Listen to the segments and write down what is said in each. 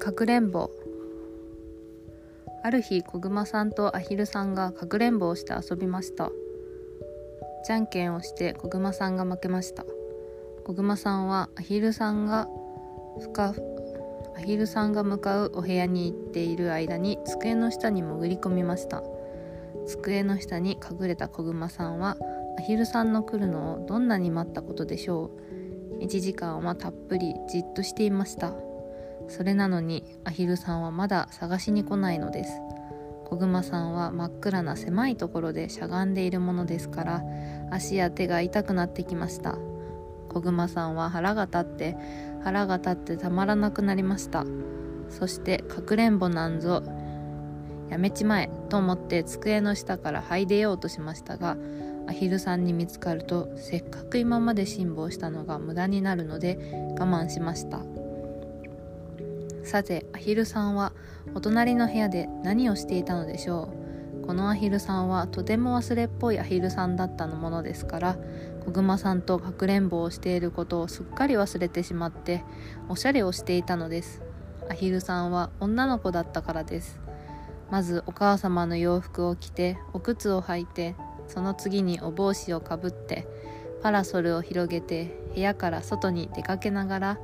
かくれんぼ。ある日小熊さんとアヒルさんがかくれんぼをして遊びました。じゃんけんをして小熊さんが負けました。小熊さんはアヒルさんがふかアヒルさんが向かうお部屋に行っている間に机の下に潜り込みました。机の下に隠れた小熊さんはアヒルさんの来るのをどんなに待ったことでしょう。1時間はたっぷりじっとしていました。それなのにアヒルさんはまだ探しに来ないのです。小熊さんは真っ暗な狭いところでしゃがんでいるものですから足や手が痛くなってきました。小熊さんは腹が立って腹が立ってたまらなくなりました。そしてかくれんぼなんぞやめちまえと思って机の下から這い出ようとしましたがアヒルさんに見つかるとせっかく今まで辛抱したのが無駄になるので我慢しました。さてアヒルさんはお隣の部屋で何をしていたのでしょう。このアヒルさんはとても忘れっぽいアヒルさんだったのものですから小熊さんとかくれんぼをしていることをすっかり忘れてしまっておしゃれをしていたのです。アヒルさんは女の子だったからです。まずお母様の洋服を着てお靴を履いてその次にお帽子をかぶってパラソルを広げて部屋から外に出かけながら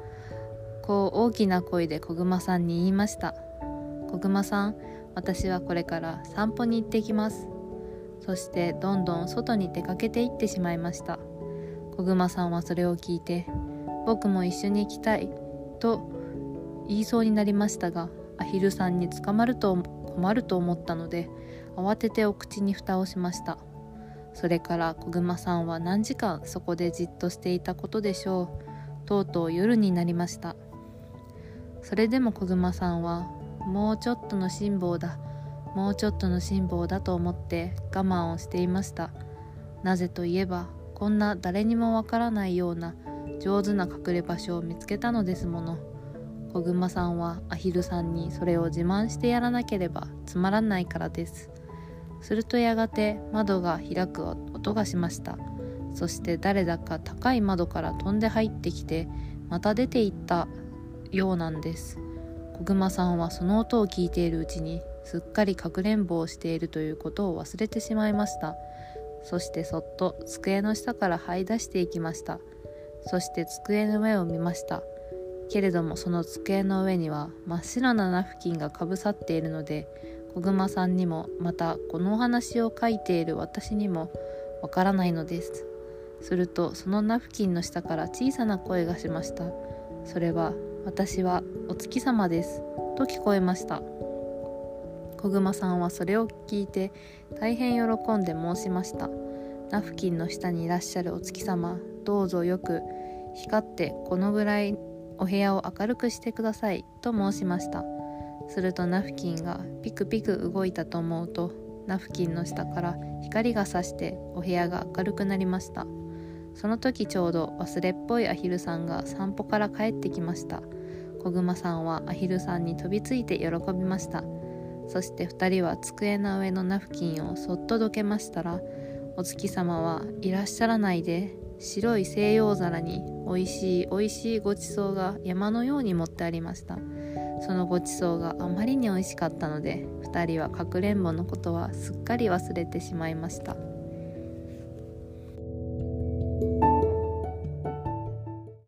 こう大きな声で小熊さんに言いました「小熊さん私はこれから散歩に行ってきます」そしてどんどん外に出かけていってしまいました。小熊さんはそれを聞いて「僕も一緒に行きたい」と言いそうになりましたがアヒルさんに捕まると困ると思ったので慌ててお口に蓋をしました。それから小熊さんは何時間そこでじっとしていたことでしょう。とうとう夜になりました。それでも小熊さんはもうちょっとの辛抱だもうちょっとの辛抱だと思って我慢をしていました。なぜといえばこんな誰にもわからないような上手な隠れ場所を見つけたのですもの。小熊さんはアヒルさんにそれを自慢してやらなければつまらないからです。するとやがて窓が開く音がしました。そして誰だか高い窓から飛んで入ってきてまた出て行った。ようなんです。小熊さんはその音を聞いているうちにすっかりかくれんぼをしているということを忘れてしまいました。そしてそっと机の下から這い出していきました。そして机の上を見ました。けれどもその机の上には真っ白なナフキンがかぶさっているので小熊さんにもまたこのお話を書いている私にもわからないのです。するとそのナフキンの下から小さな声がしました。それは私はお月様です。と聞こえました。小熊さんはそれを聞いて大変喜んで申しました。ナフキンの下にいらっしゃるお月様どうぞよく光ってこのぐらいお部屋を明るくしてください。と申しました。するとナフキンがピクピク動いたと思うとナフキンの下から光がさしてお部屋が明るくなりました。その時ちょうど忘れっぽいアヒルさんが散歩から帰ってきました。小熊さんはアヒルさんに飛びついて喜びました。そして2人は机の上のナフキンをそっとどけましたらお月様はいらっしゃらないで白い西洋皿においしいおいしいごちそうが山のように持ってありました。そのごちそうがあまりに美味しかったので2人はかくれんぼのことはすっかり忘れてしまいました。